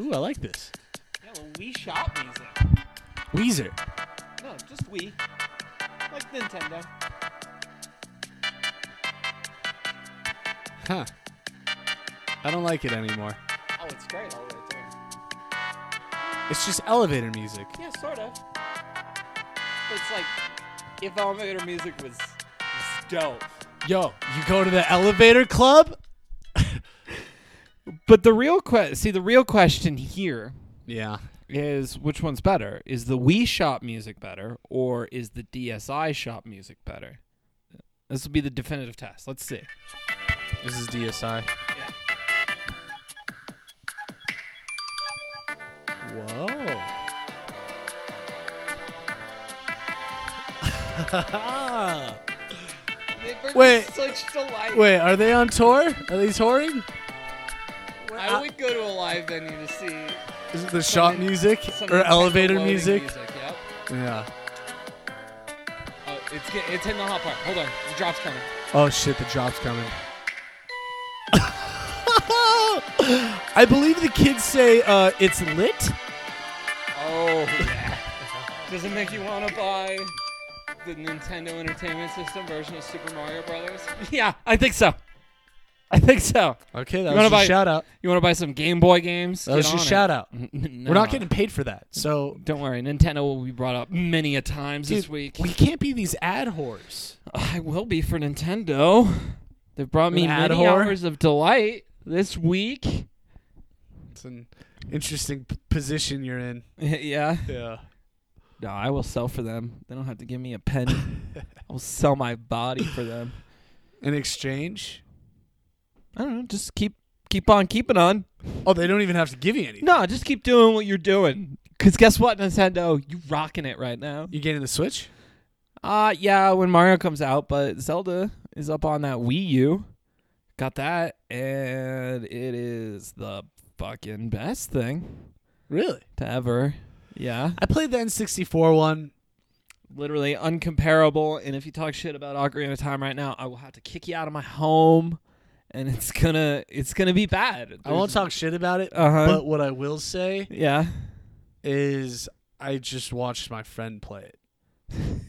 Ooh, I like this. Yeah, well, Wii Shop music. Weezer. No, just Wii. Like Nintendo. Huh. I don't like it anymore. Oh, it's great all the way through. It's just elevator music. Yeah, sort of. But it's like if elevator music was, was dope. Yo, you go to the elevator club? But the real que- see the real question here Yeah. is which one's better? Is the Wii Shop music better or is the DSi Shop music better? This will be the definitive test. Let's see. This is DSI. Whoa. Wait. such delight. Wait, are they on tour? Are they touring? I would go to a live venue to see Is it the shop music some or elevator loading music? Yep. Yeah. Oh, it's get, it's in the hot part. Hold on, the drop's coming. Oh shit, the drop's coming. I believe the kids say uh, it's lit. Oh yeah. Does it make you want to buy the Nintendo Entertainment System version of Super Mario Brothers? Yeah, I think so. I think so. Okay, that You was your buy- shout out. You want to buy some Game Boy games? That was Get your on it. shout out. N- We're not getting paid for that, so Don't worry, Nintendo will be brought up many a times this week. we can't be these ad whores. I will be for Nintendo. They've brought me many whore? hours of delight this week. It's an interesting p- position you're in. yeah. Yeah. No, I will sell for them. They don't have to give me a penny. I will sell my body for them. In exchange? I don't know. Just keep keep on keeping on. Oh, they don't even have to give you anything. No, just keep doing what you're doing. Cause guess what, Nintendo, you rocking it right now. You getting the Switch? Uh yeah, when Mario comes out, but Zelda is up on that Wii U. Got that, and it is the fucking best thing Really? to ever. Yeah, I played the N64 one. literally uncomparable. And if you talk shit about Ocarina of Time right now, I will have to kick you out of my home, and it's gonna it's gonna be bad. I won't talk shit about it, Uh huh. but what I will say yeah. is I just watched my friend play it.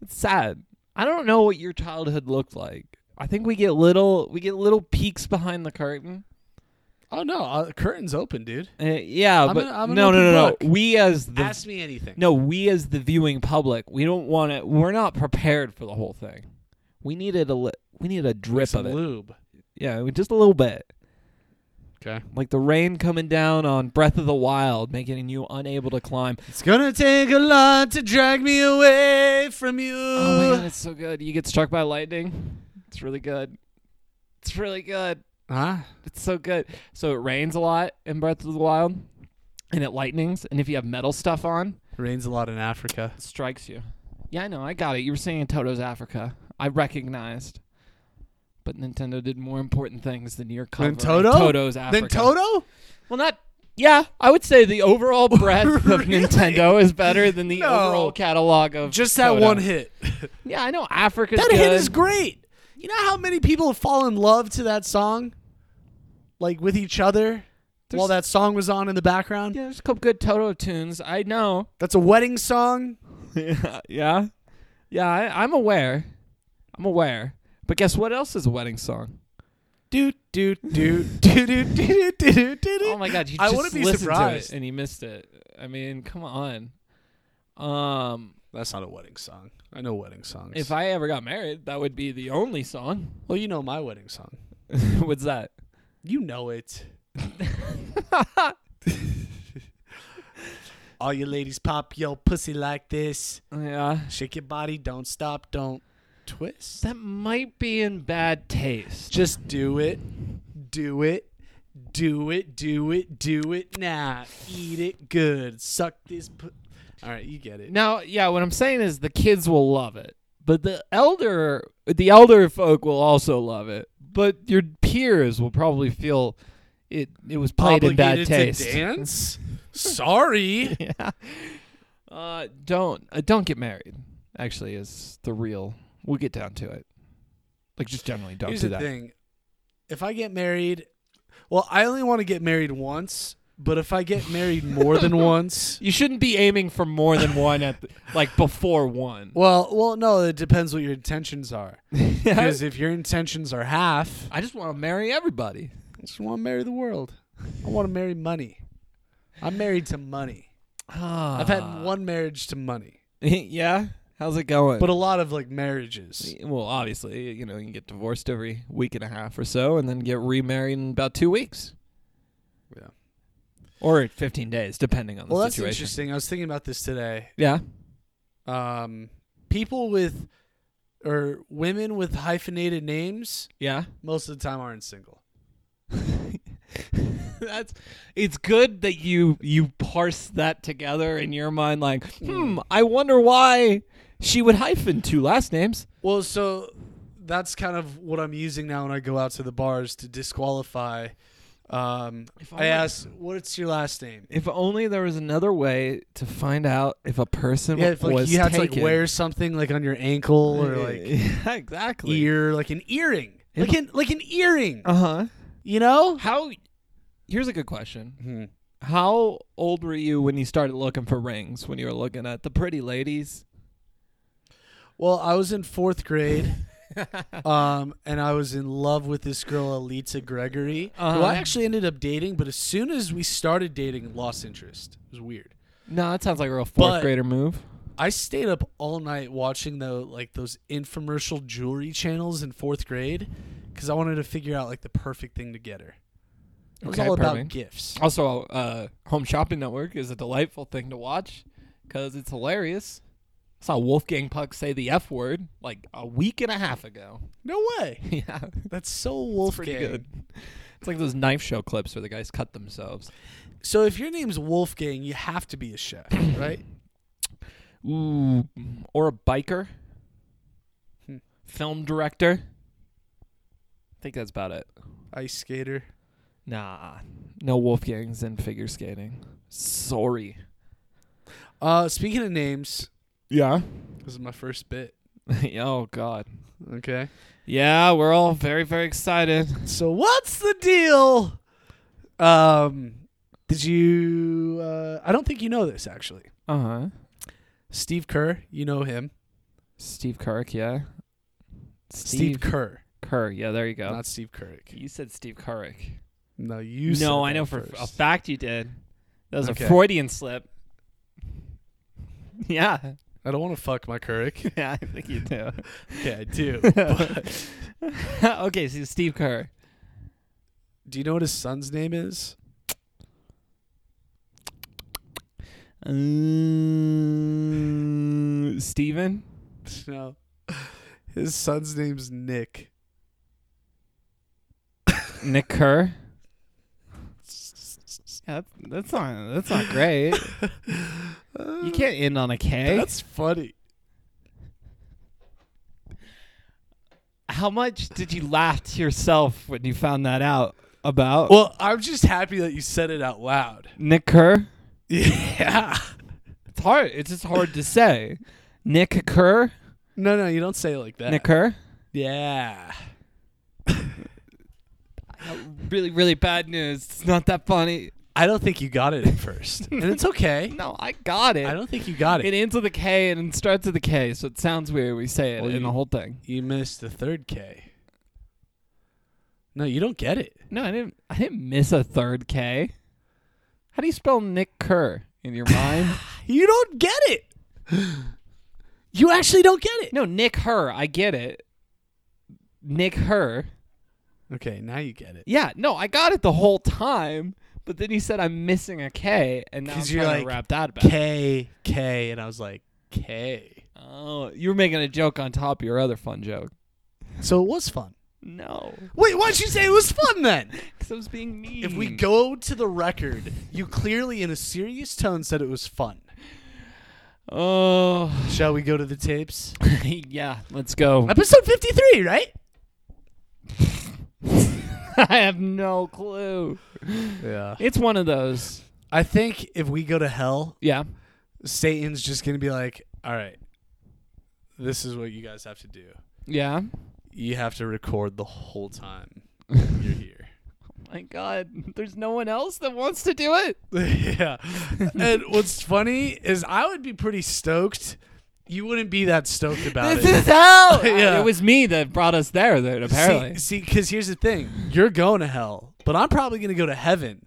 It's sad. I don't know what your childhood looked like. I think we get little we get little peeks behind the curtain. Oh no, uh, the curtain's open, dude. Uh, yeah, I'm but an- I'm no, no, no, book. no. We as the Ask me anything. no, we as the viewing public, we don't want to. We're not prepared for the whole thing. We needed a li- we needed a drip of it. lube. Yeah, just a little bit, Okay. like the rain coming down on Breath of the Wild, making you unable to climb. It's gonna take a lot to drag me away from you. Oh my god, it's so good. You get struck by lightning. It's really good. It's really good. Huh? It's so good. So it rains a lot in Breath of the Wild, and it lightnings. And if you have metal stuff on, it Rains a lot in Africa. it strikes you. Yeah, I know. I got it. You were saying Toto's Africa. I recognized. But Nintendo did more important things than your cover. Than Toto? Toto's Africa. Then Toto? Well, not. Yeah, I would say the overall breadth of Really? Nintendo is better than the No. overall catalog of Just that Toto. one hit. Yeah, I know. Africa. that good. hit is great. You know how many people fall in love to that song? Like with each other while that song was on in the background? Yeah, there's a couple good Toto tunes. I know. That's a wedding song. yeah, yeah, yeah. I, I'm aware. I'm aware. But guess what else is a wedding song? Do do do do do do do do. do. Oh my god, you I just wouldn't be listened surprised. to it and you missed it. I mean, come on. Um, That's not a wedding song. I know wedding songs. if I ever got married, that would be the only song. well, you know my wedding song. What's that? You know it. All you ladies pop your pussy like this. Yeah, Shake your body, don't stop, don't twist. that might be in bad taste. Just do it. Do it. Do it. Do it. Do it now. Eat it good. Suck this. Pu- All right, you get it. Now, yeah, what I'm saying is the kids will love it, but the elder, the elder folk will also love it. But your peers will probably feel it. It was played in bad Obligated taste. To dance? Sorry. yeah. Uh, don't uh, don't get married. Actually, is the real. We'll get down to it. Like just generally, don't Here's do the that. thing. If I get married, well, I only want to get married once, But if I get married more than once, You shouldn't be aiming for more than one at the, like before one. well, well, no, it depends what your intentions are. Because if your intentions are half, I just want to marry everybody. I just want to marry the world. I want to marry money. I'm married to money. Ah. I've had one marriage to money, yeah. How's it going? but a lot of like marriages. well, obviously, you know, you can get divorced every week and a half or so, and then get remarried in about two weeks. Yeah. Or 15 days, depending on the Well, that's situation. interesting. I was thinking about this today. Yeah. Um, people with or women with hyphenated names Yeah. most of the time aren't single. That's it's good that you you parse that together in your mind like, hmm, I wonder why she would hyphen two last names. Well, so that's kind of what I'm using now when I go out to the bars to disqualify. Um, If I only- ask, "What's your last name?" If only there was another way to find out if a person Yeah, if like was you had to like wear something like on your ankle or like yeah, exactly. ear, like an earring, If- like an like an earring. Uh huh. You know? How? Here's a good question. Hmm. How old were you when you started looking for rings? When you were looking at the pretty ladies? Well, I was in fourth grade. um, and I was in love with this girl, Alita Gregory, who Uh-huh. I actually ended up dating. But as soon as we started dating, lost interest. It was weird. No, that sounds like a real fourth But- grader move. I stayed up all night watching the like those infomercial jewelry channels in fourth grade because I wanted to figure out like the perfect thing to get her. It was Okay, all about gifts. Also, uh, Home Shopping Network is a delightful thing to watch because it's hilarious. I saw Wolfgang Puck say the F word like a week and a half ago. No way. yeah, That's so Wolfgang. pretty good. It's like those knife show clips where the guys cut themselves. So if your name's Wolfgang, you have to be a chef, right? Ooh, or a biker, Hmm. film director. I think that's about it. Ice skater. Nah, no Wolfgangs in figure skating. Sorry. Uh, speaking of names, Yeah. this is my first bit. oh God. Okay. Yeah, we're all very very excited. So what's the deal? Um, did you? Uh, I don't think you know this actually. Uh huh. Steve Kerr, you know him. Steve Kirk, yeah. Steve, Kerr, Kerr, yeah. There you go. not Steve Kirk. you said Steve Kirk. No, you. said no, I that know for a fact you did. That was Okay. a Freudian slip. Yeah, I don't want to fuck my Kirk. yeah, I think you do. yeah, I do. But okay, so Steve Kerr. do you know what his son's name is? Um, Steven? No, his son's name's Nick. Nick Kerr? Yeah, that's, not that's not great. you can't end on a K. That's funny. How much did you laugh to yourself when you found that out about Well, I'm just happy that you said it out loud. Nick Kerr? Yeah. It's hard. It's just hard to say. Nick Kerr? No, no, you don't say it like that. Nick Kerr? Yeah. Really, really bad news. It's not that funny. I don't think you got it at first, and it's okay. No, I got it. I don't think you got It it. ends with a K and it starts with a K, so it sounds weird. We say it Well, in you- the whole thing. You missed the third K. No, you don't get it. No, I didn't. I didn't miss a third K. How do you spell Nick Kerr in your mind? You don't get it. You actually don't get it. no, Nick Her. I get it. Nick Her. Okay, now you get it. Yeah, no, I got it the whole time. But then you said I'm missing a K, and now I'm 'Cause trying you're to like, wrap that back. K K, and I was like K. Oh, you were making a joke on top of your other fun joke. So it was fun. No, Wait, why'd you say it was fun then? because I was being mean. if we go to the record, you clearly, in a serious tone, said it was fun. oh, Shall we go to the tapes? yeah, let's go. Episode fifty-three, right? I have no clue. Yeah. It's one of those. I think if we go to hell, Yeah. Satan's just gonna be like, "All right, this is what you guys have to do. Yeah. You have to record the whole time you're here." Oh my god, there's no one else that wants to do it. yeah. And what's funny is I would be pretty stoked. You wouldn't be that stoked about it. This it. is hell. Yeah. It was me that brought us there. Then apparently, See, because here's the thing: you're going to hell, but I'm probably going to go to heaven,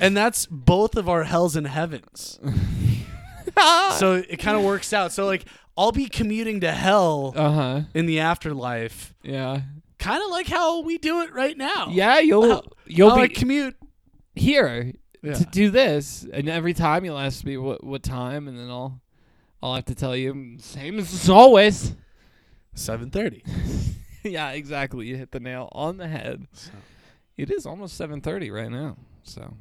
and that's both of our hells and heavens. so it kind of works out. So like, I'll be commuting to hell uh huh. in the afterlife, Yeah. kind of like how we do it right now. Yeah, you'll How- you'll How be I commute. here Yeah. to do this, and every time you'll ask me what what time, and then I'll I'll have to tell you same as always. Seven thirty. yeah, exactly. You hit the nail on the head. So, It is almost seven thirty right now, so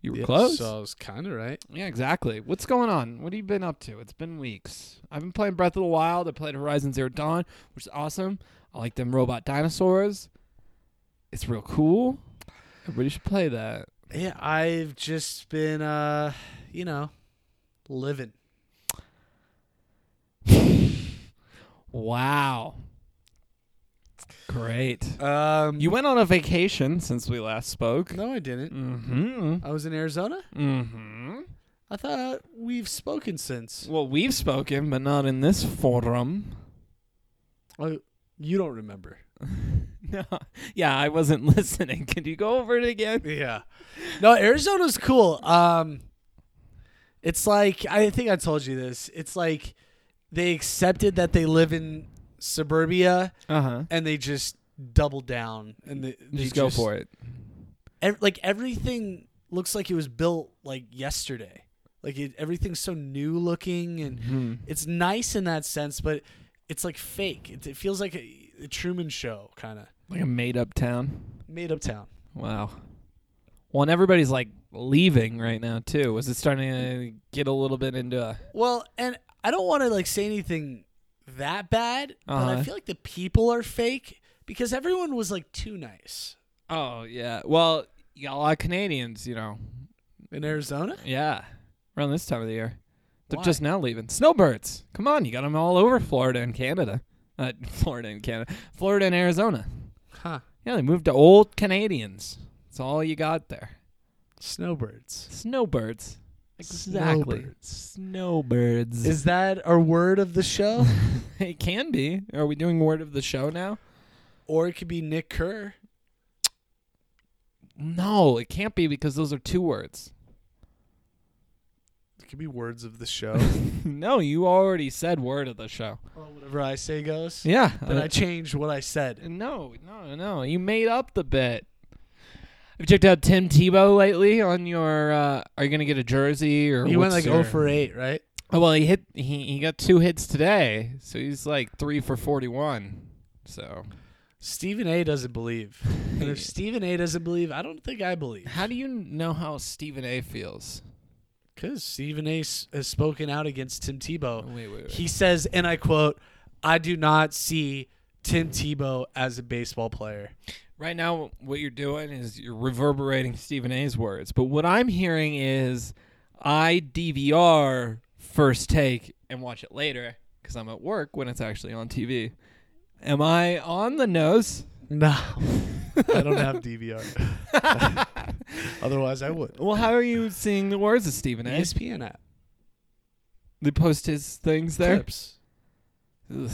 you were yeah, close. So I was kind of right. Yeah, exactly. What's going on? What have you been up to? It's been weeks. I've been playing Breath of the Wild. I played Horizon Zero Dawn, which is awesome. I like them robot dinosaurs. It's real cool. Everybody should play that. Yeah, I've just been, uh, you know, living. Wow. Great. Um, You went on a vacation since we last spoke. No, I didn't. Mm-hmm. I was in Arizona. Mm-hmm. I thought we've spoken since. Well, we've spoken, but not in this forum. Oh, you don't remember. no. Yeah, I wasn't listening. Can you go over it again? Yeah. No, Arizona's cool. Um, it's like I think I told you this. It's like they accepted that they live in suburbia Uh-huh. and they just double down and they, they Just go for it. ev- like everything looks like it was built like yesterday. Like it, everything's so new looking and Mm-hmm. it's nice in that sense, but it's like fake. It, it feels like a, a Truman Show kind of Like a made-up town. made up town. Wow. Well, and everybody's like leaving right now too. Was it starting to get a little bit into a Well, and I don't want to like say anything that bad, but I Uh-huh. feel like the people are fake because everyone was like too nice Oh yeah. Well, you got a lot of Canadians, you know. in Arizona. Yeah. Around this time of the year. They're Why? just now leaving. Snowbirds. Come on, you got them all over Florida and Canada. Uh, Florida and Canada. Florida and Arizona. Huh? Yeah, they moved to old Canadians. That's all you got there. Snowbirds. Snowbirds. Exactly. Snowbirds. Snowbirds. Is that our word of the show, it can be. Are we doing word of the show now? or it could be Nick Kerr? No, it can't be because those are two words. It could be words of the show. no, you already said word of the show. well, whatever I say goes. Yeah. Then uh, I changed what I said. no, no, no. You made up the bit. Have you checked out Tim Tebow lately on your uh are you gonna get a jersey or He went like your- 0 for 8, right? Oh well he hit he, he got two hits today. So he's like three for forty one. So Stephen A doesn't believe. And if Stephen A doesn't believe, I don't think I believe. how do you know how Stephen A feels? Because Stephen A s- has spoken out against Tim Tebow. wait, wait, wait. He says, and I quote, I do not see Tim Tebow as a baseball player. Right now, what you're doing is you're reverberating Stephen A's words. But what I'm hearing is I DVR first take and watch it later because I'm at work when it's actually on TV. Am I on the nose? No. I don't have DVR. Otherwise, I would. Well, how are you seeing the words of Stephen A? ESPN app. They post his things there. Clips. Ugh.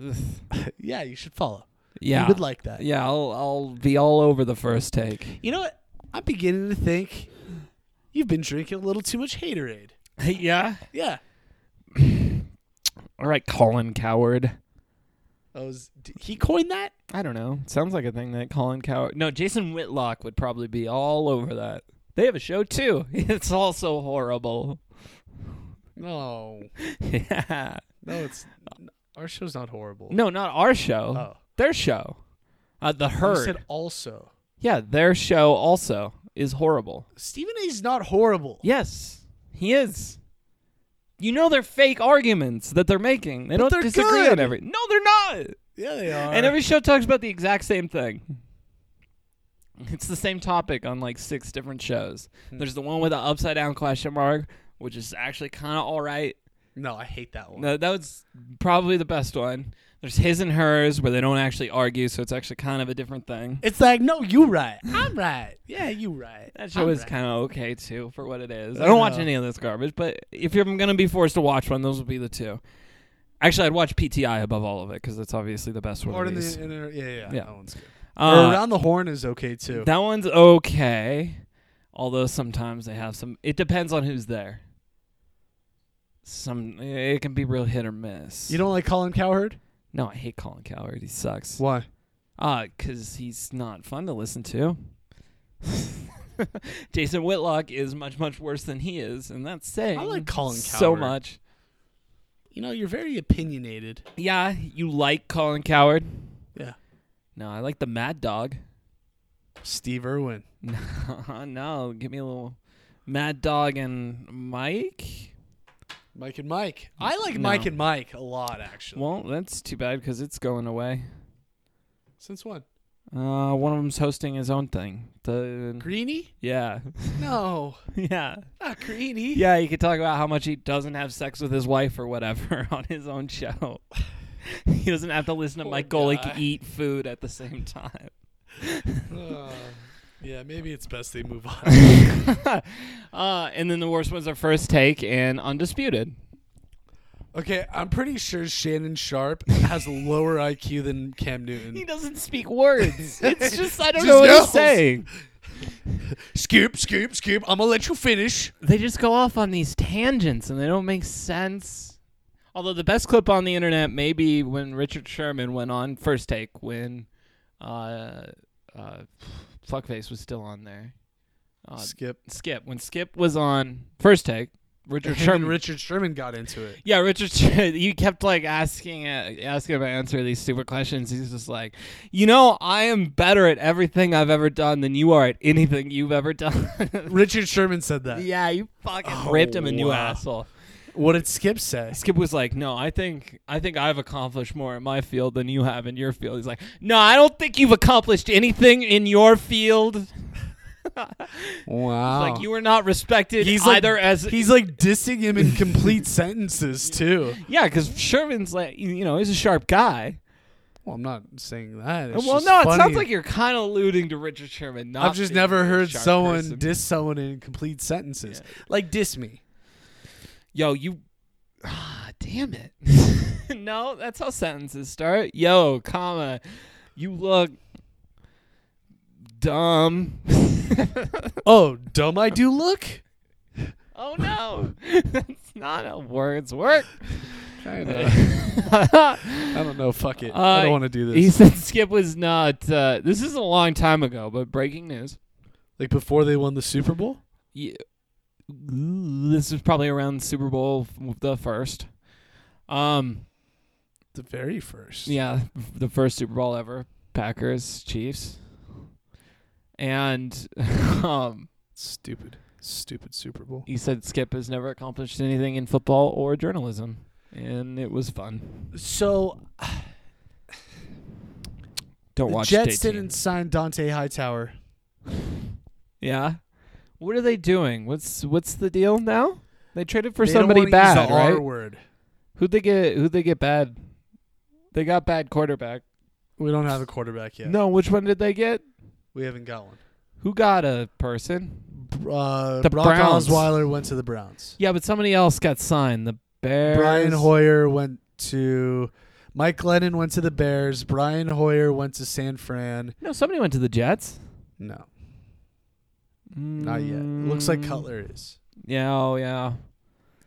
Ugh. yeah, you should follow. Yeah, You would like that. yeah. I'll I'll be all over the first take. You know what? I'm beginning to think you've been drinking a little too much haterade. yeah. Yeah. All right, Colin Cowherd. Oh, Was, he coined that? I don't know. Sounds like a thing that Colin Cowherd. No, Jason Whitlock would probably be all over that. They have a show too. It's also horrible. No. yeah. No, it's. Our show's not horrible. No, not our show. Oh. Their show. Uh, the You herd. said also. yeah, their show also is horrible. Stephen A's not horrible. Yes, he is. You know they're fake arguments that they're making. They But don't disagree good. on every. No, they're not. Yeah, they are. And every show talks about the exact same thing. It's the same topic on like six different shows. Hmm. There's the one with the upside down question mark, which is actually kind of all right. no, I hate that one. No, that was probably the best one. There's his and hers where they don't actually argue, so it's actually kind of a different thing. It's like, no, you right. I'm right. Yeah, you right. That show I'm is right. kind of okay too for what it is. I I don't watch any of this garbage, but if you're gonna be forced to watch one, those will be the two. Actually, I'd watch PTI above all of it because it's obviously the best one. Or of in the, these. in the- yeah, yeah, Yeah. That one's good. Uh, or around the horn is okay too. That one's okay, although sometimes they have some. It depends on who's there. Some it can be real hit or miss. you don't like Colin Cowherd? No, I hate Colin Cowherd. He sucks. Why? Ah, because he's not fun to listen to. Jason Whitlock is much much worse than he is, and that's saying I like Colin so much. You know, you're very opinionated. Yeah, you like Colin Cowherd? Yeah. No, I like the Mad Dog. Steve Irwin. No, no, give me a little Mad Dog and Mike. Mike and Mike. I like No. Mike and Mike a lot, actually. Well, that's too bad because it's going away. Since when? Uh, one of them's hosting his own thing. The Greeny? yeah, No, yeah, not Greeny. yeah. He could talk about how much he doesn't have sex with his wife or whatever on his own show. he doesn't have to listen to Poor Mike Golic eat food at the same time. Uh, yeah, maybe it's best they move on. uh, and then the worst ones are First Take and Undisputed. okay, I'm pretty sure Shannon Sharpe has a lower IQ than Cam Newton. He doesn't speak words. It's just I don't Just know what yells. he's saying. Scoop, scoop, scoop. I'm gonna let you finish. They just go off on these tangents and they don't make sense. Although the best clip on the internet may be when Richard Sherman went on First Take when uh, uh, Fuckface was still on there. Uh, Skip. Skip when Skip was on First Take, Richard Sherman. Richard Sherman got into it. yeah, Richard. He kept like asking, uh, asking him to answer these stupid questions. He's just like, you know, I am better at everything I've ever done than you are at anything you've ever done. Richard Sherman said that. yeah, you fucking Oh, ripped him a new wow. asshole. What did Skip say? Skip was like, "No, I think I think I've accomplished more in my field than you have in your field." He's like, "No, I don't think you've accomplished anything in your field. Wow. Like you were not respected He's like- either as He's like dissing him in complete sentences too. yeah, because Sherman's like you know he's a sharp guy. Well, I'm not saying that. It's well, no, it funny. sounds like you're kind of alluding to Richard Sherman. Not I've just never heard someone person. diss someone in complete sentences. Like diss me. Yo, you. Ah, damn it. no, that's how sentences start. Yo, comma. You look dumb. Oh, dumb I do look. oh no, that's not how words work. I don't know. Fuck it. I Uh, don't want to do this. he said Skip was not. Uh, this is a long time ago, but breaking news. Like before they won the Super Bowl. Yeah, this is probably around Super Bowl the first. Um, The very first. Yeah, the first Super Bowl ever. Packers, Chiefs. And um, Stupid. Stupid Super Bowl. he said Skip has never accomplished anything in football or journalism. And it was fun. So Don't the watch Jets didn't sign Dont'a Hightower. Yeah. What are they doing? What's what's the deal now? They traded for They don't somebody bad, right? word. Who'd they get who'd they get bad? They got bad quarterback. We don't have a quarterback yet. No, which one did they get? we haven't got one. Who got a person? Uh, The Brock Browns. Osweiler went to the Browns. Yeah, but somebody else got signed. The Bears. Brian Hoyer went to. Mike Glennon went to the Bears. Brian Hoyer went to San Fran. No, somebody went to the Jets. No, not yet. It looks like Mm, Cutler is. Yeah, oh yeah.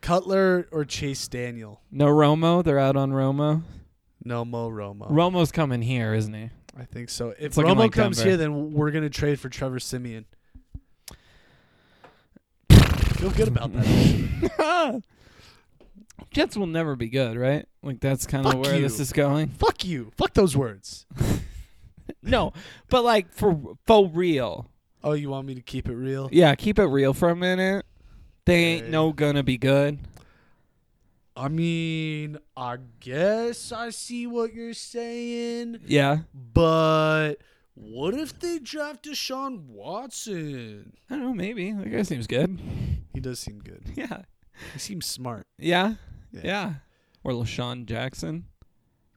Cutler or Chase Daniel. No Romo. They're out on Romo. No Mo Romo. Romo's coming here, isn't he? I think so. If It's looking Romo like comes Denver. here, then we're gonna trade for Trevor Siemian. Feel good about that. Jets will never be good, right? Like that's kind of Fuck where you. this is going. Fuck you. Fuck those words. No, but like for for real. Oh, you want me to keep it real? Yeah, keep it real for a minute. They ain't no gonna be good. I mean, I guess I see what you're saying, Yeah, but what if they draft Deshaun Watson? I don't know. Maybe that guy seems good. He does seem good. Yeah, He seems smart. yeah, Yeah. yeah. Or LaShawn Jackson.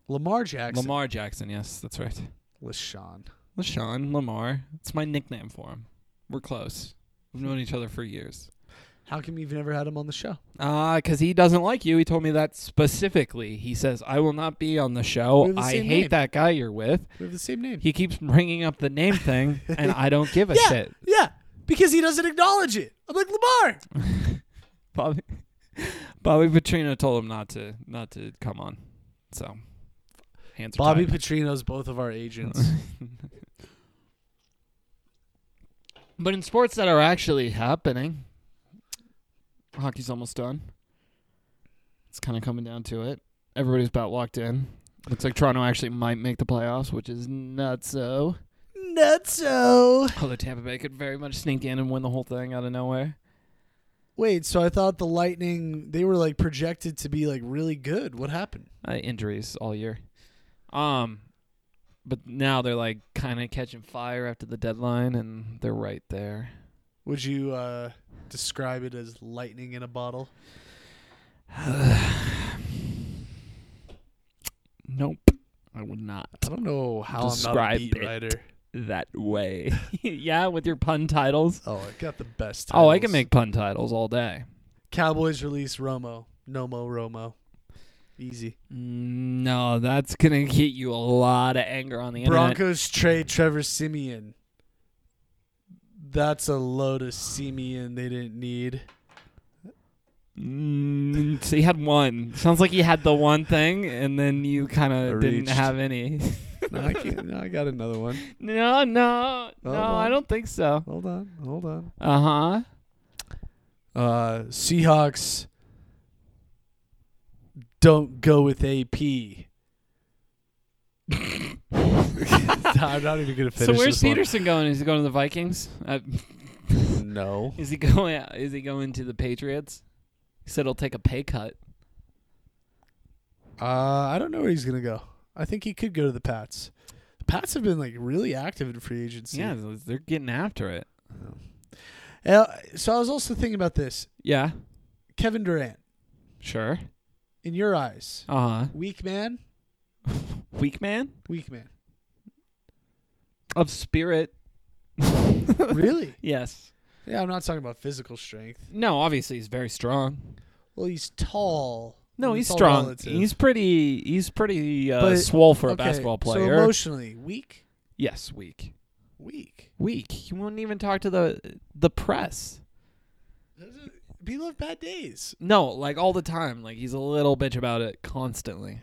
Lamar Jackson. Lamar Jackson. Yes, that's right. LaShawn. LaShawn Lamar. It's my nickname for him. We're close. We've known each other for years. How come you've never had him on the show? Uh, because he doesn't like you. He told me that specifically. He says, I will not be on the show. The I hate name. that guy you're with. We have the same name. He keeps bringing up the name thing, and I don't give a yeah, shit. yeah, because he doesn't acknowledge it. I'm like Lamar. Bobby, Bobby Petrino told him not to not to come on. So, hands Bobby tied. Petrino's both of our agents. But in sports that are actually happening, hockey's almost done. It's kind of coming down to it. Everybody's about locked in. Looks like Toronto actually might make the playoffs, which is not so. Nutso. Although Tampa Bay could very much sneak in and win the whole thing out of nowhere. Wait, so I thought the Lightning they were like projected to be like really good. What happened? Uh, injuries all year. Um, but now they're like kind of catching fire after the deadline, and they're right there. Would you uh, describe it as lightning in a bottle? Nope, I would not. I don't know how I'm not a Describe beat it. writer. that way. yeah, with your pun titles. Oh, I got the best. Oh, I can make pun titles all day. Cowboys release Romo. Nomo Romo. Easy. No, that's gonna get you a lot of anger on the internet. Broncos trade Trevor Siemian. That's a load of Simeon they didn't need. Mm, so you had one. Sounds like you had the one thing, and then you kind of didn't have any. No, I, can't, no, I got another one. no, no, Hold no. on. I don't think so. Hold on, hold on. Uh huh. Uh, Seahawks don't go with AP. I'm not even gonna finish. So where's this one. Peterson going? Is he going to the Vikings? Uh, No. is he going? Is he going to the Patriots? He said he'll take a pay cut. Uh, I don't know where he's gonna go. I think he could go to the Pats. The Pats have been like really active in free agency. Yeah, they're getting after it. Uh, so I was also thinking about this. Yeah, Kevin Durant, sure. In your eyes, Uh huh. weak man, Weak man weak man. of spirit. really? Yes. Yeah, I'm not talking about physical strength. No, obviously he's very strong. Well, he's tall. No, he's all strong. relative. He's pretty. He's pretty uh, But- swole for a Okay, basketball So player. emotionally weak. yes, weak. Weak. Weak. He won't even talk to the the press. People have bad days. No, like all the time. Like he's a little bitch about it constantly.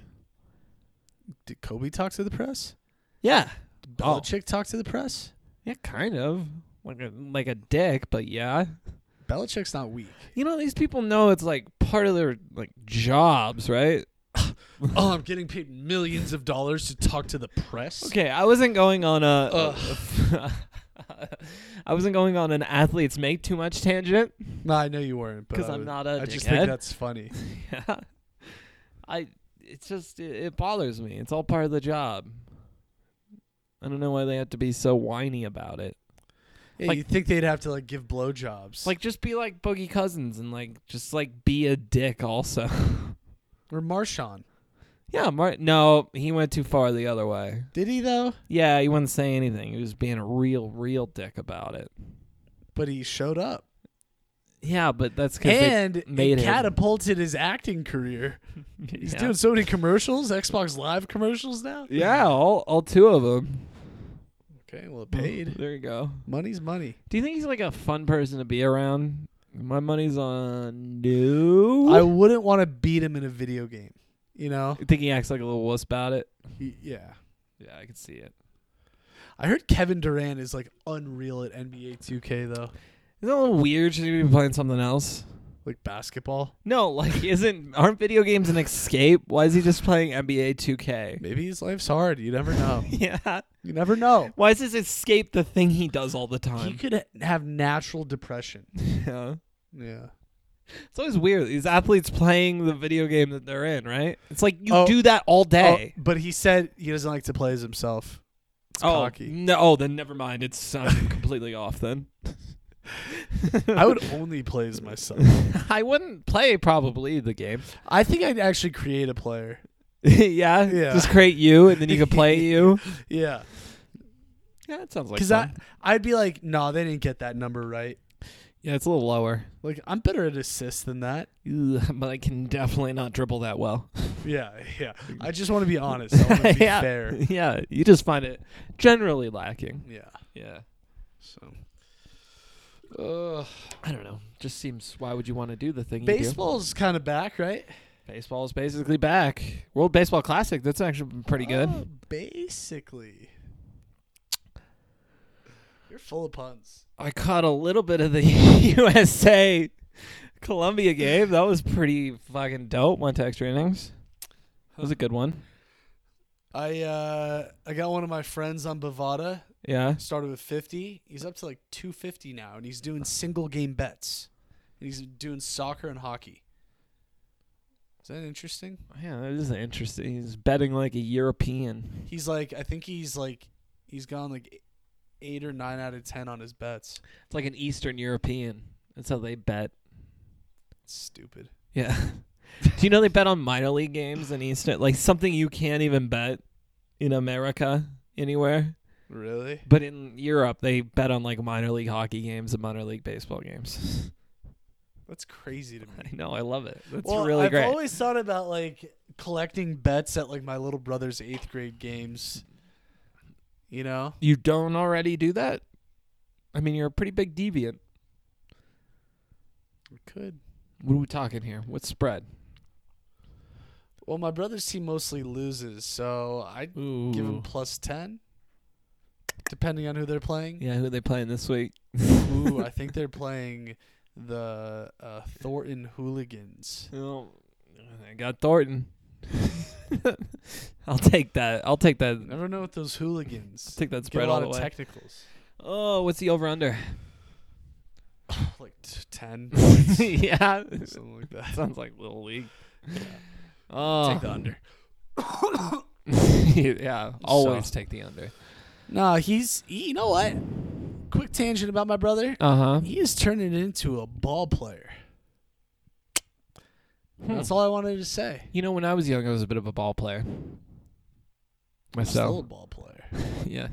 Did Kobe talk to the press? Yeah. Did Oh. Belichick talk to the press? Yeah, kind of. Like a like a dick, but yeah. Belichick's not weak. You know, these people know it's like part of their like jobs, right? oh, I'm getting paid millions of dollars to talk to the press. Okay, I wasn't going on a. I wasn't going on an athletes make too much tangent. No, I know you weren't, Because I I'm not a I just think that's funny. Yeah. I. It's just it, it bothers me. It's all part of the job. I don't know why they have to be so whiny about it. Yeah, Like- you think they'd have to like give blowjobs, Like, just be like Boogie Cousins and like just like be a dick also. or Marshawn? Yeah, Mar- no, he went too far the other way. Did he though? Yeah, he wouldn't say anything. He was being a real, real dick about it. But he showed up, Yeah, but that's because and made it him. catapulted his acting career. He's yeah. doing so many commercials, Xbox Live commercials now. Yeah, all all two of them. Okay, well, it paid. There you go. Money's money. Do you think he's like a fun person to be around? My money's on no. I wouldn't want to beat him in a video game. You know? I think he acts like a little wuss about it. He- yeah. Yeah, I can see it. I heard Kevin Durant is like unreal at NBA 2K though, Isn't it a little weird? Should he be playing something else? like basketball. No, like isn't aren't video games an escape? Why is he just playing NBA 2K? Maybe his life's hard. You never know. yeah. You never know. Why is his escape the thing he does all the He time? could ha- have natural depression. yeah. Yeah. It's always weird. These athletes playing the video game that they're in, right? It's like you Oh. do that all oh, day. Oh, but he said he doesn't like to play as himself. It's Oh, cocky. no! Oh, then never mind. It's I'm completely off. Then I would only play as myself. I wouldn't play probably the game. I think I'd actually create a player. yeah, Yeah. Just create you, and then you can play you. Yeah, Yeah, that sounds like because fun. I'd be like, no, they didn't get that number right. Yeah, it's a little lower, Like I'm better at assists than that. But I can definitely not dribble that well. Yeah, yeah. I just want to be honest. I want to be yeah, fair. yeah. You just find it generally lacking. Yeah. Yeah, So. Uh, I don't know. Just seems. Why would you want to do the thing? Baseball's kind of back, right? Baseball is basically back. World Baseball Classic. That's actually been pretty good. Oh, basically. You're full of puns. I caught a little bit of the USA Colombia game. That was pretty fucking dope. Went to extra innings. That was a good one. I uh I got one of my friends on Bovada. Yeah. Started with 50. He's up to like 250 now, and he's doing single game bets. And he's doing soccer and hockey. Is that interesting? Yeah, that is interesting. He's betting like a European. He's like, I think he's like, he's gone like eight or nine out of ten on his bets. It's like an Eastern European. That's how they bet. Stupid. Yeah. Do you know they bet on minor league games in Eastern? Like something you can't even bet in America anywhere. Really? But in Europe, they bet on like minor league hockey games and minor league baseball games. That's crazy to me. I know. I love it. That's well, really I've great. always thought about like collecting bets at like my little brother's eighth grade games. You know? You don't already do that? I mean, you're a pretty big deviant. We could. What are we talking here? What spread? Well, my brother's team mostly loses, so I'd Ooh. give him plus ten, depending on who they're playing. Yeah, who are they playing this week? Ooh, I think they're playing the uh, Thornton Hooligans. Well, I got Thornton. I'll take that. I'll take that. Never know with those hooligans. Take that Get spread a lot all the of way. technicals. Oh, what's the over under? like t- ten, yeah, something like that. sounds like little league. Yeah. Oh, Take the under. yeah, always So- take the under. No, he's. He, you know what? Quick tangent about my brother. Uh huh. He is turning into a ball player. That's all I wanted to say. You know, when I was young, I was a bit of a ball player. I'm still a Myself. ball player. yeah,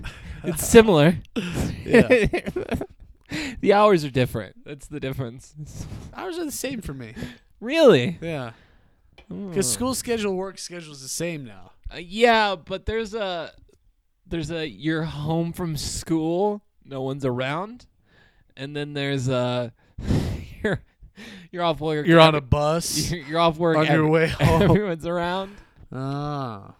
it's similar. Yeah. the hours are different. That's the difference. Hours are the same for me. Really? Yeah. Hmm. Because school schedule, work schedule is the same now. Uh, yeah, but there's a there's a you're home from school, no one's around, and then there's a you're you're off work. You're on a bus You're, off work. on your every- way home. Everyone's around, ah.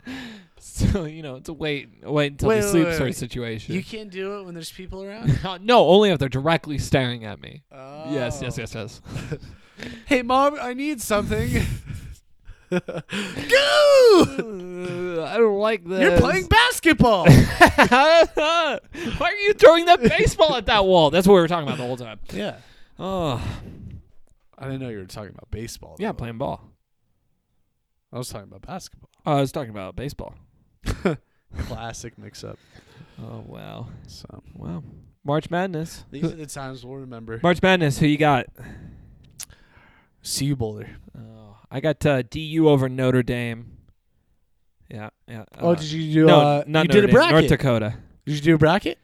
so you know it's a wait wait until Wait, you sleep wait, sort of wait. situation. You can't do it when there's people around? no, only if they're directly staring at me. Oh. Yes, yes, yes, yes. Hey, mom, I need something. Go! I don't like this. You're playing basketball. Why are you throwing that baseball at that wall? That's what we were talking about the whole time. yeah. Oh, I didn't know you were talking about baseball. yeah, though. playing ball. I was talking about basketball. Oh, I was talking about baseball. Classic mix up. Oh wow, So wow. March Madness. these are the times we'll remember. March Madness. Who you got? See you, Boulder. Oh, I got uh, DU over Notre Dame. Yeah, yeah. oh, uh, did you do? no, uh, not you Notre did a Dame, bracket. North Dakota. Did you do a bracket?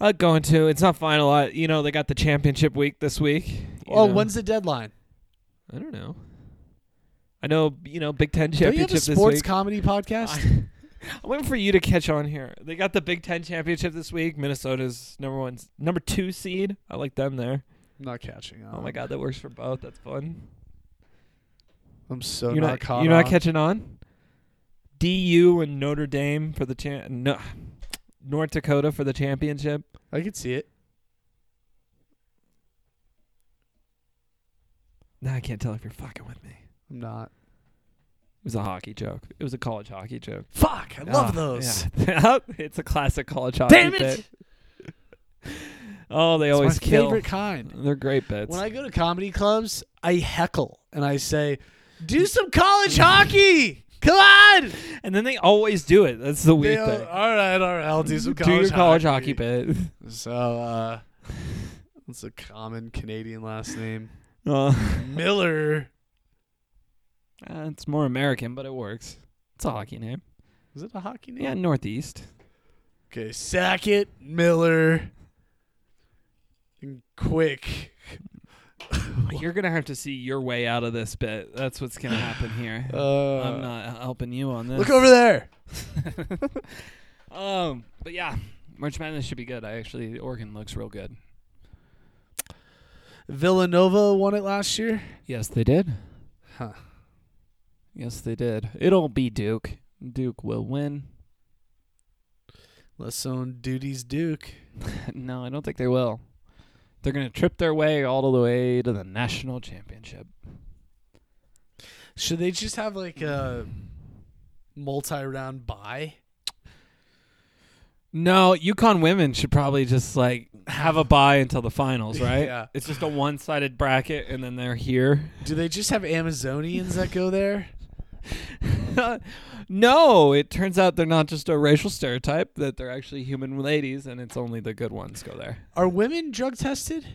I'm going to. It's not final. I, you know, they got the championship week this week. Oh, know. when's the deadline? I don't know. I know, you know, Big Ten Don't you have championship a sports week. comedy podcast? I'm waiting for you to catch on here. They got the Big Ten championship this week. Minnesota's number one, number two seed. I like them there. I'm not catching on. Oh my god, that works for both. That's fun. I'm so you're not, not, you're not catching on. DU and Notre Dame for the cha- no, North Dakota for the championship. I could see it. Nah, I can't tell if you're fucking with me. I'm not. It was a hockey joke. It was a college hockey joke. Fuck! I love Ah, those. yeah. it's a classic college hockey Damn it! bit. Oh, they It's always my kill. favorite kind. They're great bits. When I go to comedy clubs, I heckle and I say, "Do some college hockey. Come on." and then they always do it. That's the weird thing. all right, all right. I'll do some do college your college hockey. bit. So, uh, what's a common Canadian last name? Uh, Miller. uh, it's more American, but it works. It's a hockey name. Is it a hockey name? Yeah, Northeast. Okay, Sackett, Miller, and Quick. You're gonna have to see your way out of this bit. That's what's gonna happen here. Uh, I'm not helping you on this. Look over there. um, but yeah, March Madness should be good. I actually Oregon looks real good. Villanova won it last year. Yes, they did. Huh. Yes, they did. It'll be Duke. Duke will win. Let's own Duty's Duke. no, I don't think they will. They're gonna trip their way all the way to the national championship. Should they just have like a multi-round bye? No, UConn women should probably just like have a bye until the finals, right? Yeah. It's just a one-sided bracket, and then they're here. Do they just have Amazonians that go there? no, it turns out they're not just a racial stereotype; that they're actually human ladies, and it's only the good ones go there. Are women drug tested?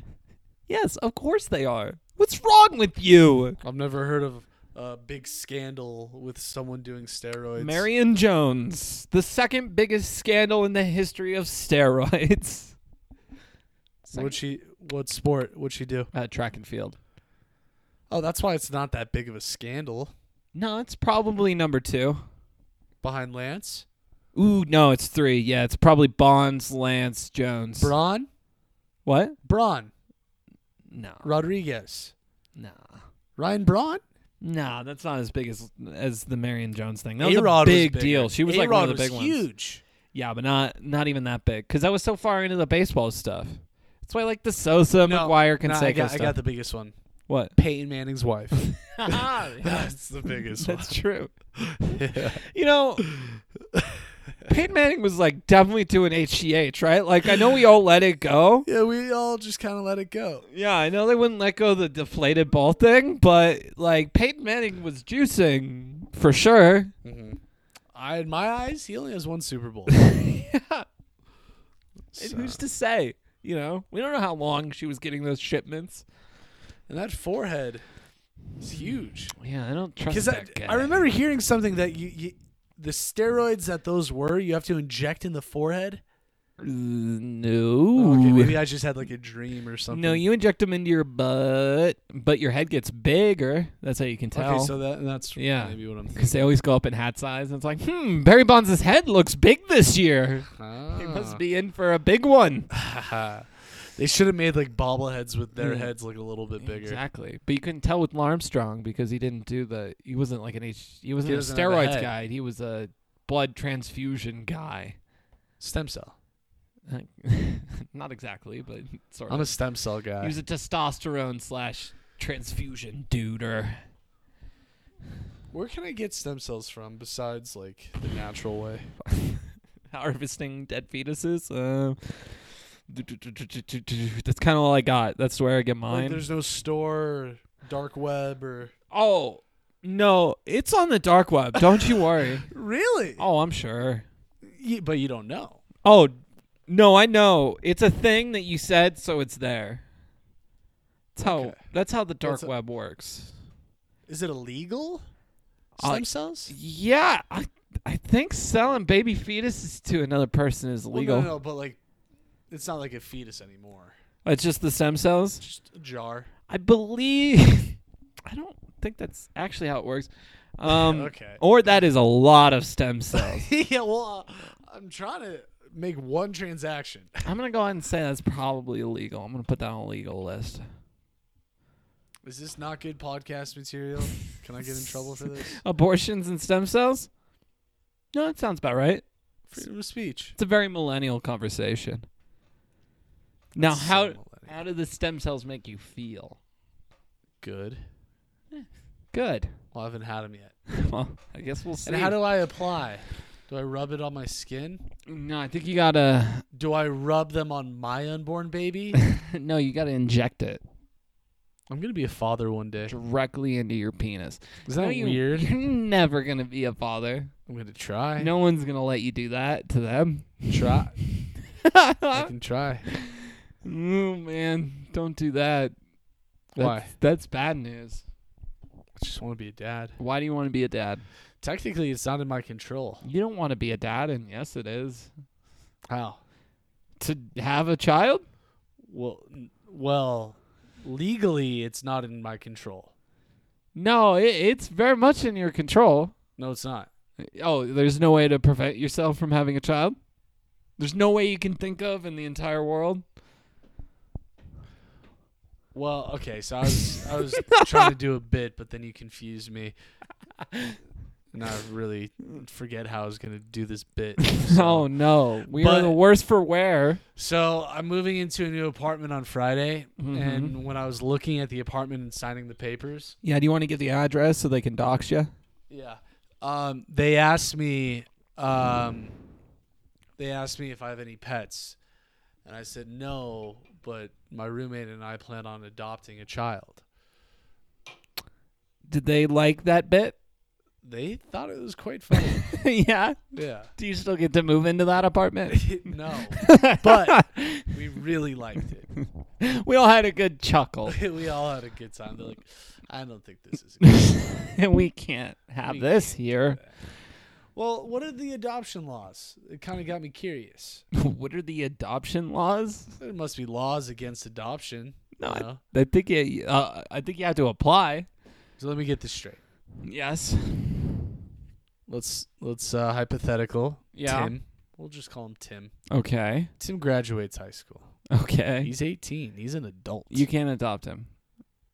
Yes, of course they are. What's wrong with you, I've never heard of a big scandal with someone doing steroids. Marion Jones? The second biggest scandal in the history of steroids. What she? What sport? What'd she do? Uh, track and field. Oh, that's why it's not that big of a scandal No, it's probably number two. behind Lance. Ooh, no, it's three. Yeah, it's probably Bonds, Lance, Jones. Braun, what? Braun, No, Rodriguez, no, Ryan Braun. no. That's not as big as as the Marion Jones thing. That was A-Rod a big bigger. deal. She was like one of the big was ones. huge. Yeah, but not not even that big because I was so far into the baseball stuff. That's why I like the Sosa, No, McGwire, no, Canseco I, got, I got the biggest one. what? Peyton Manning's wife. That's the biggest one. That's true. Yeah. You know, Peyton Manning was like definitely doing HGH, right? Like I know we all let it go. yeah, we all just kind of let it go. Yeah, I know they wouldn't let go of the deflated ball thing, but like Peyton Manning was juicing for sure. Mm-hmm. I, in my eyes, he only has one Super Bowl. yeah. And So- who's to say? You know, we don't know how long she was getting those shipments. and that forehead is huge. Yeah, I don't trust Because I, that guy. I remember hearing something that you, you, the steroids that those were, you have to inject in the forehead. No. okay, maybe I just had like a dream or something. no, you inject them into your butt, but your head gets bigger. That's how you can tell. Okay, so that that's Yeah. maybe what I'm because they always go up in hat size, and it's like, hmm, Barry Bonds' head looks big this year. He Ah. must be in for a big one. they should have made like bobbleheads with their Mm. heads look a little bit bigger. Exactly, but you couldn't tell with Armstrong because he didn't do the. He wasn't like an H. He wasn't He a doesn't have a steroids guy. He was a blood transfusion guy. Stem cell. Not exactly, but sort I'm a stem cell guy. He was a testosterone slash transfusion duder. Where can I get stem cells from besides like the natural way? harvesting dead fetuses. Uh, that's kind of all I got. That's where I get Like, mine. there's no store, dark web, or oh no, it's on the dark web. Don't you worry. really? oh, I'm sure. Ye- but you don't know. Oh no, I know. It's a thing that you said, so it's there. That's how. Okay. That's how the dark a- web works. Is it illegal? Uh, Stem cells? Yeah, I I think selling baby fetuses to another person is Well, illegal. no, no, but like, it's not like a fetus anymore. It's just the stem cells. Just a jar. I believe. I don't think that's actually how it works. Um, okay. Or that is a lot of stem cells. yeah. Well, uh, I'm trying to make one transaction. I'm gonna go ahead and say that's probably illegal. I'm gonna put that on a legal list. Is this not good podcast material? Can I get in trouble for this? Abortions and stem cells? No, that sounds about right. Freedom of speech. It's a very millennial conversation. Now, So how millennial. how do the stem cells make you feel? good? Good. Well, I haven't had them yet. Well, I guess we'll see. And how do I apply? Do I rub it on my skin? no, I think you gotta. Do I rub them on my unborn baby? no, you gotta inject it I'm gonna be a father one day. directly into your penis. Is that you- weird? You're never gonna be a father. I'm gonna try. No one's gonna let you do that to them. try. I can try. Oh man, don't do that. That's, Why? That's bad news. I just want to be a dad. Why do you want to be a dad? Technically, it's not in my control. You don't want to be a dad, and yes, it is. How? To have a child? Well, n- well, legally, it's not in my control. No, it, it's very much in your control. No, it's not. Oh, there's no way to prevent yourself from having a child? There's no way you can think of in the entire world? Well, okay, so I was I was trying to do a bit, but then you confused me, and I really forget how I was gonna do this bit. So, Oh, no. We But- are the worst for wear. so I'm moving into a new apartment on Friday, Mhm. and when I was looking at the apartment and signing the papers, Yeah, do you want to get the address so they can dox you? yeah, um, they asked me, um, they asked me if I have any pets, and I said no, but my roommate and I plan on adopting a child. Did they like that bit? They thought it was quite funny. yeah. yeah. Do you still get to move into that apartment? no, but we really liked it. we all had a good chuckle. we all had a good time. They're like, I don't think this is. Good. and we can't have We this can't here. Well, what are the adoption laws? It kind of got me curious. what are the adoption laws? There must be laws against adoption. No, you I- know? I think you, uh, I think you have to apply. So let me get this straight. Yes. Let's let's uh, hypothetical. Yeah. Tim. We'll just call him Tim. Okay. Tim graduates high school. Okay. He's 18. He's an adult. you can't adopt him.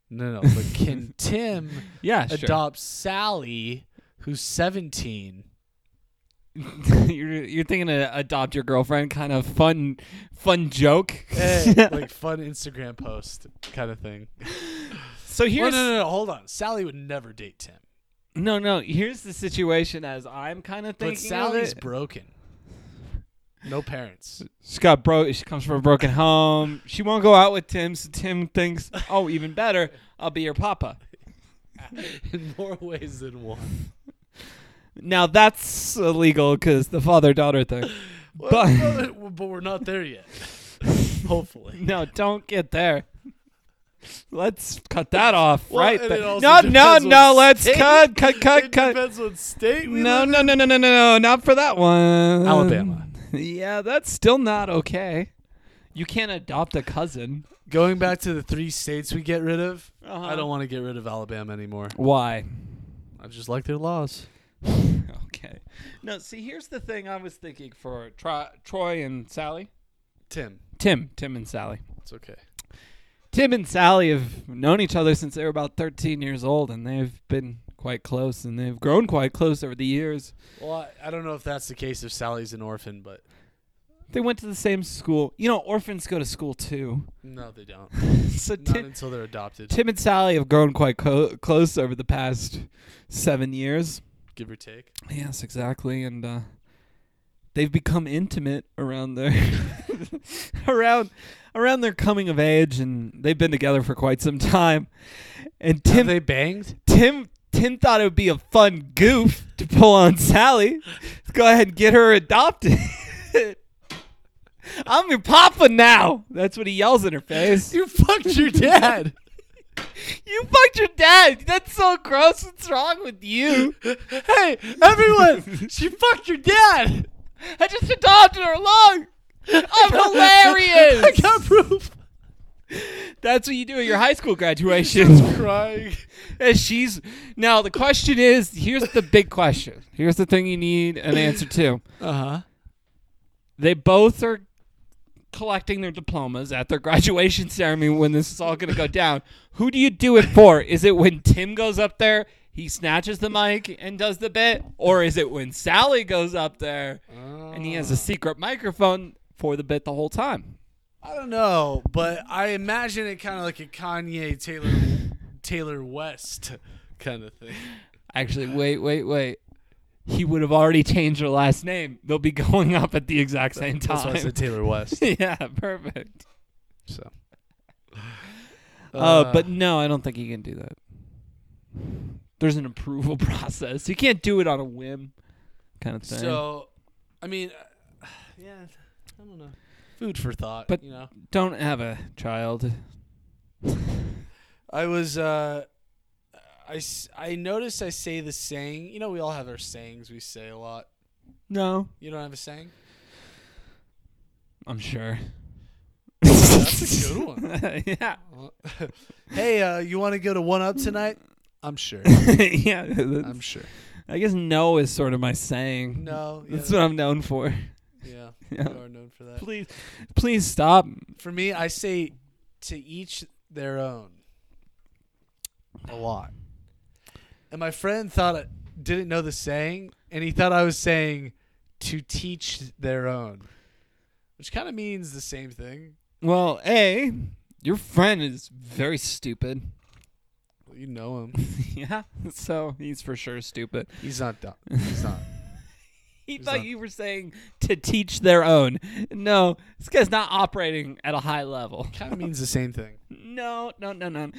no, no. But can Tim Yeah, sure. adopt Sally, who's 17? you're you're thinking to adopt your girlfriend, kind of fun, fun joke. Hey, like fun Instagram post kind of thing. so Well, no, no, no. Hold on. Sally would never date Tim. No, no. Here's the situation as I'm kind of thinking. But thinking. Sally's of it. broken. No parents. She's got bro. She comes from a broken home. She won't go out with Tim, so Tim thinks, "Oh, even better, I'll be your papa." In more ways than one. Now that's illegal because the father-daughter thing. Well, But- but we're not there yet. Hopefully. No, don't get there. Let's cut that off Well, right and there. No, no, no. Let's state- cut, cut, cut, it cut. depends what state we No, live no, in. no, no, no, no, no, not for that one. Alabama. Yeah, that's still not okay. You can't adopt a cousin. Going back to the three states we get rid of, Uh-huh. I don't want to get rid of Alabama anymore. Why? I just like their laws. okay. No, see, here's the thing I was thinking for Tro- Troy and Sally. Tim, Tim, Tim and Sally. it's okay. Tim and Sally have known each other since they were about 13 years old, and they've been quite close, and they've grown quite close over the years. Well, I, I don't know if that's the case if Sally's an orphan, but They went to the same school. You know, orphans go to school too. no, they don't. so Not Tim, until they're adopted, Tim and Sally have grown quite co- close over the past seven years. give or take. Yes, exactly, and uh, they've become intimate around their around around their coming of age, and they've been together for quite some time. And Have Tim, they banged? Tim, Tim thought it would be a fun goof to pull on Sally. Let's go ahead and get her adopted. I'm your papa now. That's what he yells in her face. You fucked your dad. You fucked your dad. That's so gross. What's wrong with you? hey, everyone! she fucked your dad. I just adopted her along. I'm hilarious. I got proof. That's what you do at your high school graduation. Crying. And she's now the question is here's the big question. Here's the thing you need an answer to. Uh huh. They both are collecting their diplomas at their graduation ceremony when this is all going to go down. Who do you do it for? Is it when Tim goes up there, he snatches the mic and does the bit, or is it when Sally goes up there and he has a secret microphone for the bit the whole time? I don't know, but I imagine it kind of like a Kanye Taylor Taylor West kind of thing. Actually, wait, wait, wait. He would have already changed her last name. They'll be going up at the exact same time. That's why I said Taylor West. yeah, perfect. So. Uh, but no, I don't think he can do that. There's an approval process. You can't do it on a whim, kind of thing. so, I mean, uh, yeah, I don't know. Food for thought, But- you know. don't have a child. I was uh I, I notice I say the saying. You know, we all have our sayings we say a lot. No, You don't have a saying? I'm sure. That's a good one. yeah, hey, uh, you want to go to One Up tonight? I'm sure. yeah. I'm sure. I guess no is sort of my saying. No, yeah, That's what I'm known for. yeah, Yeah. you are known for that. Please, please stop. For me, I say to each their own. A lot. And my friend thought I didn't know the saying, and he thought I was saying to teach their own, which kind of means the same thing. Well, a your friend is very stupid. Well, you know him. yeah, so he's for sure stupid. He's not dumb. He's not. He thought not- you were saying to teach their own. No, this guy's not operating at a high level. Kind of means the same thing. No, no, no, no.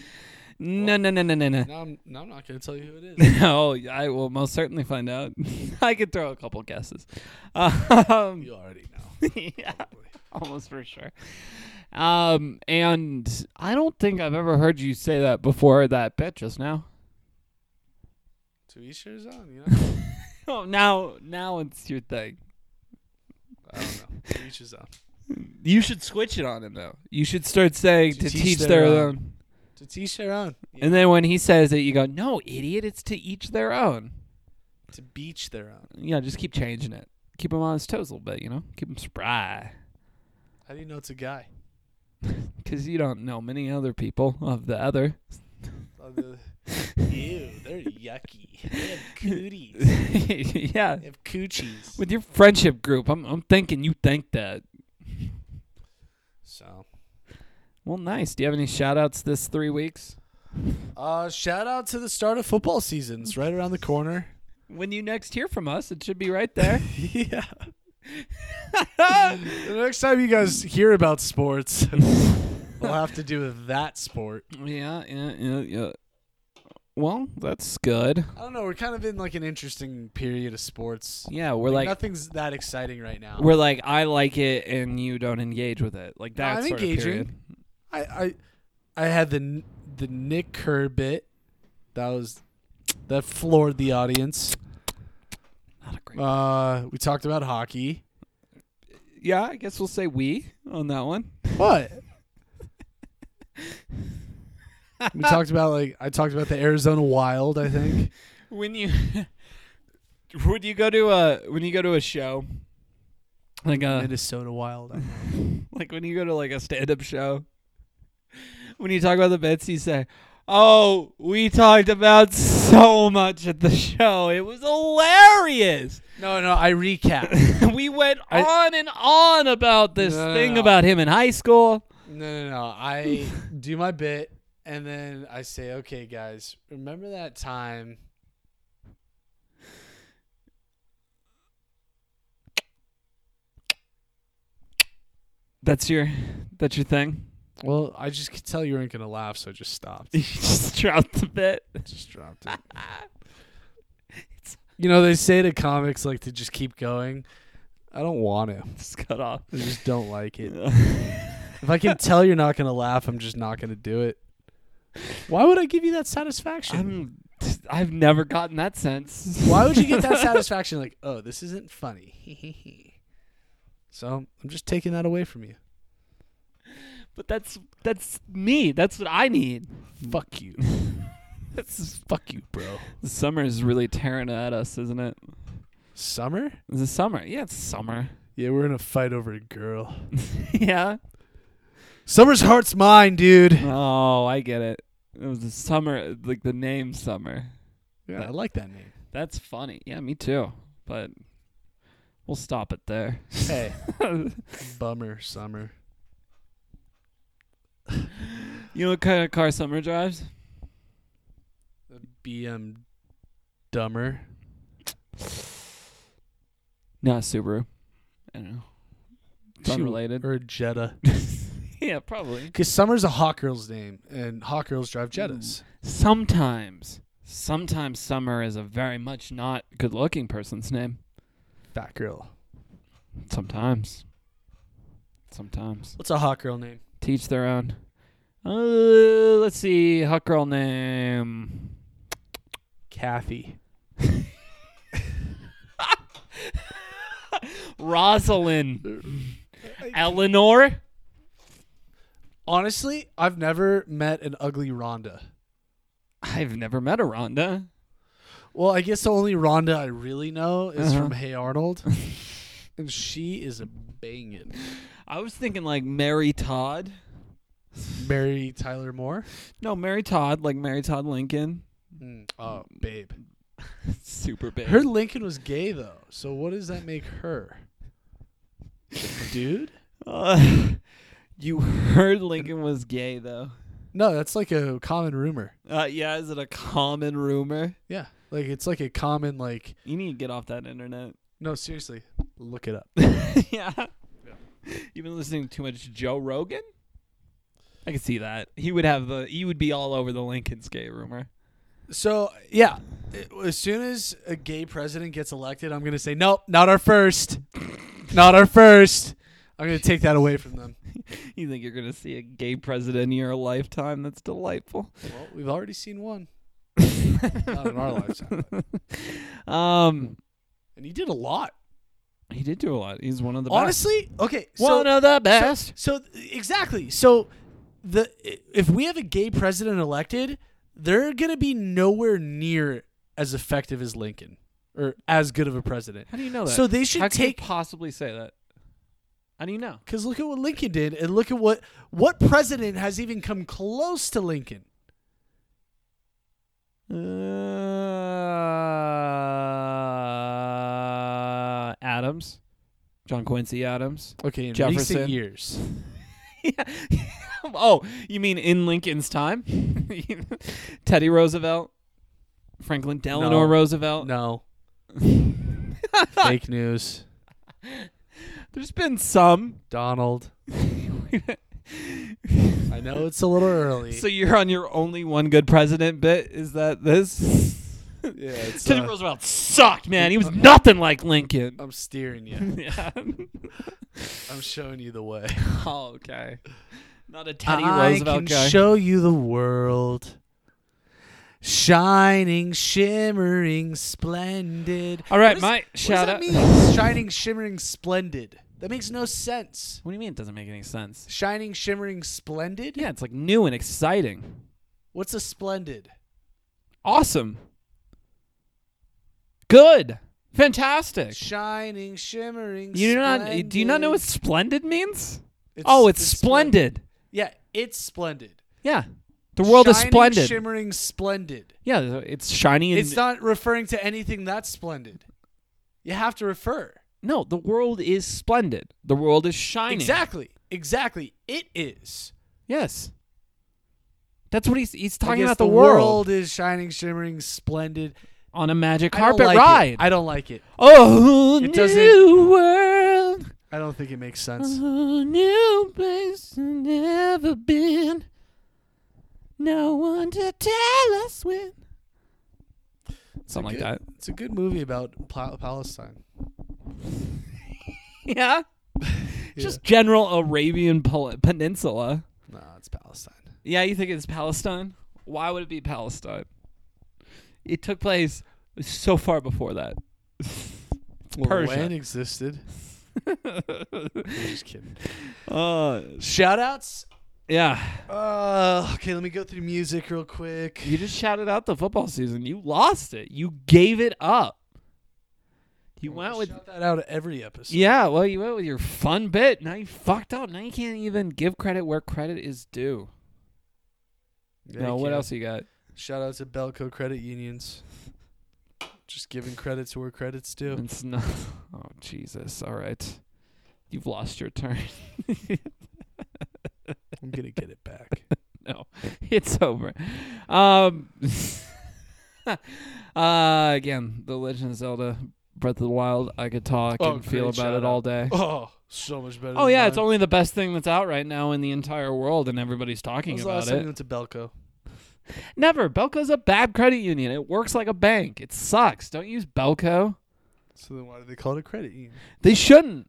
No, no, no, no, no, no. Now I'm, now I'm not going to tell you who it is. No, I will most certainly find out. I could throw a couple guesses. Um, You already know. yeah, almost for sure. Um, and I don't think I've ever heard you say that before that bit just now. To each his own, you know? Oh, now, now it's your thing. I don't know. To each his own. You should switch it on him though. You should start saying to, teach, teach their, own. own. To teach their own. And then when he says it, you go, "No, idiot! It's to each their own." to beach their own. Yeah, just keep changing it. Keep him on his toes a little bit, you know. Keep him spry, How do you know it's a guy? because you don't know many other people of the other. Oh, the- Ew, they're yucky. They have cooties. yeah, They have coochies. with your friendship group, I'm I'm thinking you think that. So, Well, nice. Do you have any shout outs this three weeks? uh, shout out to the start of football season's right around the corner. When you next hear from us, it should be right there. yeah. the next time you guys hear about sports, we'll have to do with that sport. yeah, yeah, yeah, yeah. Well, that's good. I don't know. We're kind of in like an interesting period of sports. Yeah, we're Like, like nothing's that exciting right now. we're like I like it and you don't engage with it. Like No, that I'm sort of engaging. I, I I had the the Nick Kerr bit. That was that floored the audience. Not a great. Uh, we talked about hockey. yeah, I guess we'll say we on that one. What? we talked about like I talked about the Arizona Wild. I think. When you when you go to a when you go to a show like a Minnesota Wild. Like when you go to like a stand up show when you talk about the bits you say oh we talked about so much at the show it was hilarious No, no. I recap. we went I- on and on about this No, no, thing no. about him in high school No, no, no. I do my bit and then I say, "Okay, guys, remember that time?" that's your that's your thing Well, I just could tell you weren't gonna laugh, so I just stopped. you just dropped the bit just dropped it. You know, they say to comics like to just keep going. I don't want to. just cut off I just don't like it. If I can tell you're not gonna laugh, I'm just not gonna do it. Why would I give you that satisfaction? I'm I've never gotten that sense Why would you get that satisfaction? Like, oh, this isn't funny. so I'm just taking that away from you. but that's that's me that's what I need Fuck you. that's Fuck you, bro. The summer is really tearing at us, isn't it? Summer? It's the summer. Yeah, it's summer. Yeah, we're in a fight over a girl. yeah. Summer's heart's mine, dude. Oh, I get it. It was the summer, like the name summer. Yeah, I like that name. That's funny. Yeah, me too. But we'll stop it there. Hey, bummer, summer. You know what kind of car Summer drives? A BM dumber. No, Subaru. I don't know. It's unrelated. Or a Jetta. yeah, probably. Because Summer's a hot girl's name, and hot girls drive Jettas. Sometimes, sometimes Summer is a very much not good-looking person's name. Fat girl. Sometimes. Sometimes. What's a hot girl name? Teach their own. Uh, let's see. Hot girl name. Kathy. Rosalind. Eleanor. Honestly, I've never met an ugly Rhonda. I've never met a Rhonda. Well, I guess the only Rhonda I really know is Uh-huh. from Hey Arnold, and she is a banging. I was thinking like Mary Todd. Mary Tyler Moore. No, Mary Todd, like Mary Todd Lincoln. Mm, Oh, babe. Super babe. Her Lincoln was gay though, so what does that make her? Dude? Uh, you heard Lincoln was gay though. No, that's like a common rumor. Uh, yeah, is it a common rumor? Yeah, like it's like a common like. You need to get off that internet. No, seriously, look it up. yeah. You've been listening to too much Joe Rogan? I can see that. He would have the he would be all over the Lincoln's gay rumor. So yeah, it- as soon as a gay president gets elected, I'm gonna say nope, not our first, not our first. I'm gonna take that away from them. You think you're gonna see a gay president in your lifetime? That's delightful. Well, we've already seen one, not in our lifetime, Um and he did a lot. he did do a lot. He's one of the Honestly, okay, so one of the best. So exactly. So the if we have a gay president elected, they're gonna be nowhere near as effective as Lincoln or as good of a president. How do you know that? So they should How can you take possibly say that? How do you know? because look at what Lincoln did, and look at what what president has even come close to Lincoln. Uh, Adams, John Quincy Adams. Okay, in Jefferson. recent years. yeah. oh, you mean in Lincoln's time? Teddy Roosevelt, Franklin Delano No. Roosevelt. No. Fake news. There's been some. Donald. I know it's a little early. so you're on your only one good president bit. Is that this? yeah, it's, Teddy uh, Roosevelt sucked, man. He was nothing like Lincoln. I'm steering you. yeah. I'm showing you the way. oh, okay. Not a Teddy I Roosevelt can guy. show you the world. Shining, shimmering, splendid. All right, What my What shout out. mean? Shining, shimmering, splendid. That makes no sense. What do you mean it doesn't make any sense? Shining, shimmering, splendid. Yeah, it's like new and exciting. What's a splendid? Awesome. Good. Fantastic. Shining, shimmering. You do not do you not know what splendid. splendid means? It's- oh, it's, splen- splendid. Yeah, it's splendid. Yeah. The world is Shining, splendid. Shimmering, splendid. yeah, it's shiny and It's not referring to anything that's splendid. You have to refer. No, the world is splendid. The world is shining. Exactly. Exactly. It is. Yes. That's what he's he's talking about the, the world. is shining, shimmering, splendid. on a magic carpet like ride. It. I don't like it. oh, It doesn't- new world. I don't think it makes sense. A new place never been. No one to tell us when. Something like good- that. It's a good movie about Pa- Palestine. Yeah. Just general Arabian Pol- Peninsula. No, it's Palestine. Yeah, you think it's Palestine? Why would it be Palestine? It took place so far before that. Well, Persia. land existed. Just kidding. uh, Shout outs. yeah. Uh, okay, let me go through music real quick. You just shouted out the football season. You lost it. You gave it up. You went with that out of every episode. Yeah, well, you went with your fun bit. Now you fucked up. Now you can't even give credit where credit is due. Yeah, no, what else you got? Shout out to Belco credit unions. Just giving credits where credits due. It's not. Oh Jesus! All right, you've lost your turn. I'm gonna get it back. no, it's over. Um. uh, again, The Legend of Zelda: Breath of the Wild. I could talk Oh, and feel about it all day. Oh, so much better. Oh yeah, it's only the best thing that's out right now in the entire world, and everybody's talking about last time it. you went to Belco? Never. Belco's a bad credit union. It works like a bank. It sucks. Don't use Belco. So then why do they call it a credit union? They shouldn't.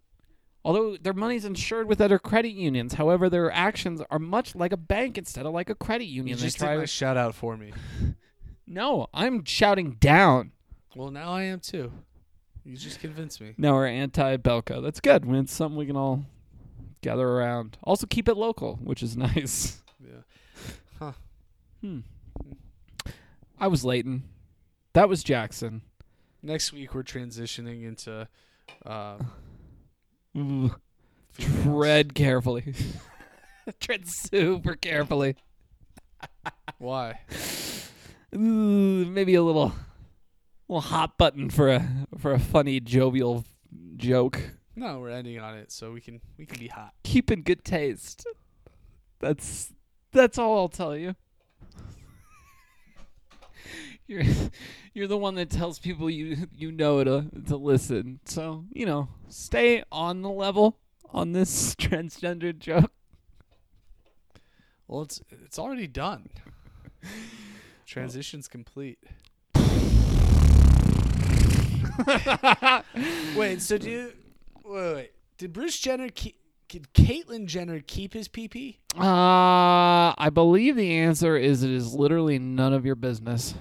Although their money's insured with other credit unions. However, their actions are much like a bank instead of like a credit You union. They just try did my shout out for me. No, I'm shouting down. Well, now I am too. You just convinced me. No, we're anti Belco. That's good. When it's something we can all gather around. Also, keep it local, which is nice. Yeah. Hmm. I was Leighton. That was Jackson. Next week we're transitioning into uh, tread carefully. tread super carefully. Why? Ooh, maybe a little, little hot button for a for a funny jovial joke. No, we're ending on it, so we can we can be hot. Keep in good taste. That's that's all I'll tell you. You're you're the one that tells people you you know to to listen. So you know, stay on the level on this transgender joke. Well, it's it's already done. Transition's complete. wait, so do you, wait, wait, did Bruce Jenner keep? Did Caitlyn Jenner keep his PP? Uh, I believe the answer is it is literally none of your business.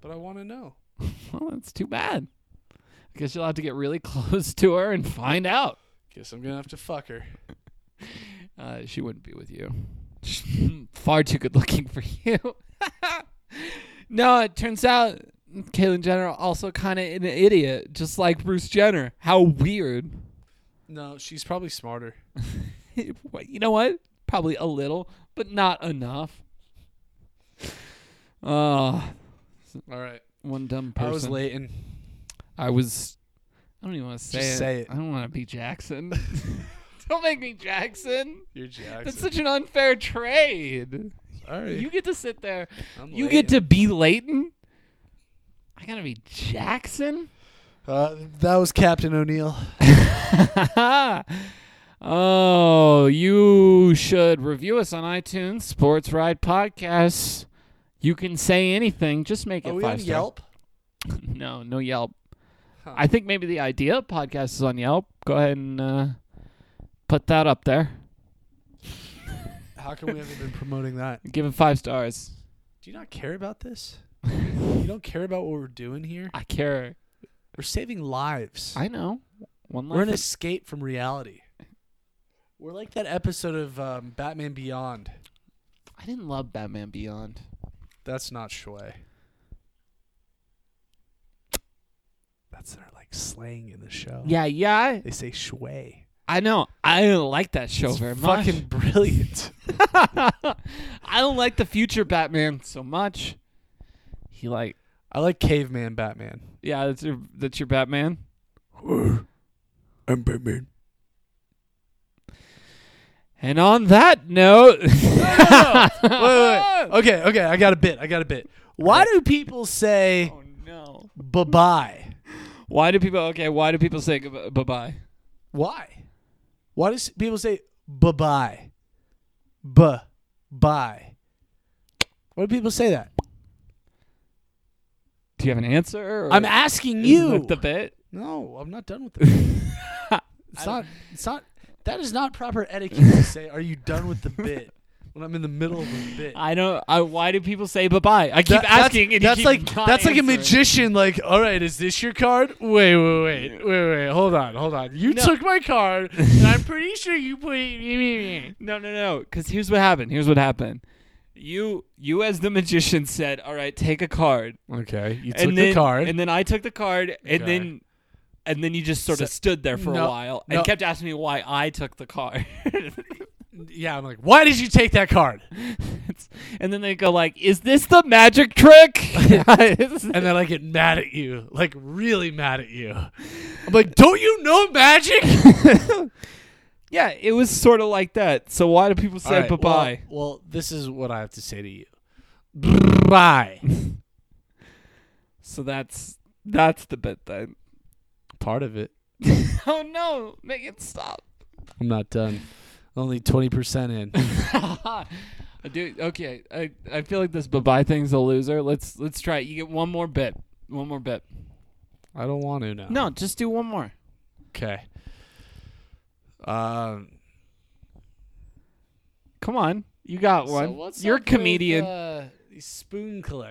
But I want to know. Well, that's too bad. I guess you'll have to get really close to her and find out. Guess I'm gonna have to fuck her. Uh, she wouldn't be with you. Far too good looking for you. no, it turns out Caitlyn Jenner also kind of an idiot, just like Bruce Jenner. How weird. No, she's probably smarter. You know what? Probably a little, but not enough. Uh, All right, one dumb person. I was Leighton. I was. I don't even want to say it. say it. I don't want to be Jackson. don't make me Jackson. You're Jackson. That's such an unfair trade. All right. You get to sit there. I'm You get to be Leighton. I gotta be Jackson. Uh, that was Captain O'Neill. oh, you should review us on iTunes, Sports Ride Podcasts. You can say anything. Just make it Are we five on star. Yelp? no, no Yelp. Huh. I think maybe the idea of podcast is on Yelp. Go ahead and uh, put that up there. How come we haven't been promoting that? Give it five stars. Do you not care about this? You don't care about what we're doing here? I care. We're saving lives. I know. One We're an life. escape from reality. We're like that episode of um, Batman Beyond. I didn't love Batman Beyond. That's not schway. That's their like slang in the show. Yeah, yeah. They say schway. I know. I don't like that show It's very much. fucking brilliant. I don't like the future Batman so much. He like, I like Caveman Batman. yeah, that's your that's your Batman. I'm Batman. And on that note, wait, wait, wait. Okay, okay, I got a bit. I got a bit. Why do people say Oh no! bye bye? Why do people? Okay, why do people say bye bye? Why? Why do people say bye bye? Buh bye. Why do people say that? Do you have an answer? I'm asking you. the bit. no, I'm not done with it. It's not. It's not. That is not proper etiquette to say. Are you done with the bit? When I'm in the middle of a bit. I don't. I, why do people say bye bye? I keep That- that's- asking, and that's you like that's like a magician. Like, all right, is this your card? Wait, wait, wait, wait, wait. Hold on, hold on. You No. took my card, and I'm pretty sure you put. it- No, no, no. Because here's what happened. Here's what happened. You, you as the magician said, "All right, take a card." Okay, you took and then, the card. and then I took the card, and Okay. then, and then you just sort of So- stood there for no, a while and no. kept asking me why I took the card. yeah, I'm like, why did you take that card? And then they go like, "Is this the magic trick?" And then I get mad at you, like really mad at you. I'm like, don't you know magic? Yeah, it was sort of like that. So why do people say All right, bye bye? Well, well, this is what I have to say to you. Bye. so that's that's the bit then. Part of it. oh no, make it stop. I'm not done. Only twenty percent in. Dude, okay. I, I feel like this bye bye thing's a loser. Let's let's try it. You get one more bit. One more bit. I don't want to now. No, just do one more. Okay. Um. Come on. You got one. So what's You're a up with, comedian. uh, spoon collectors?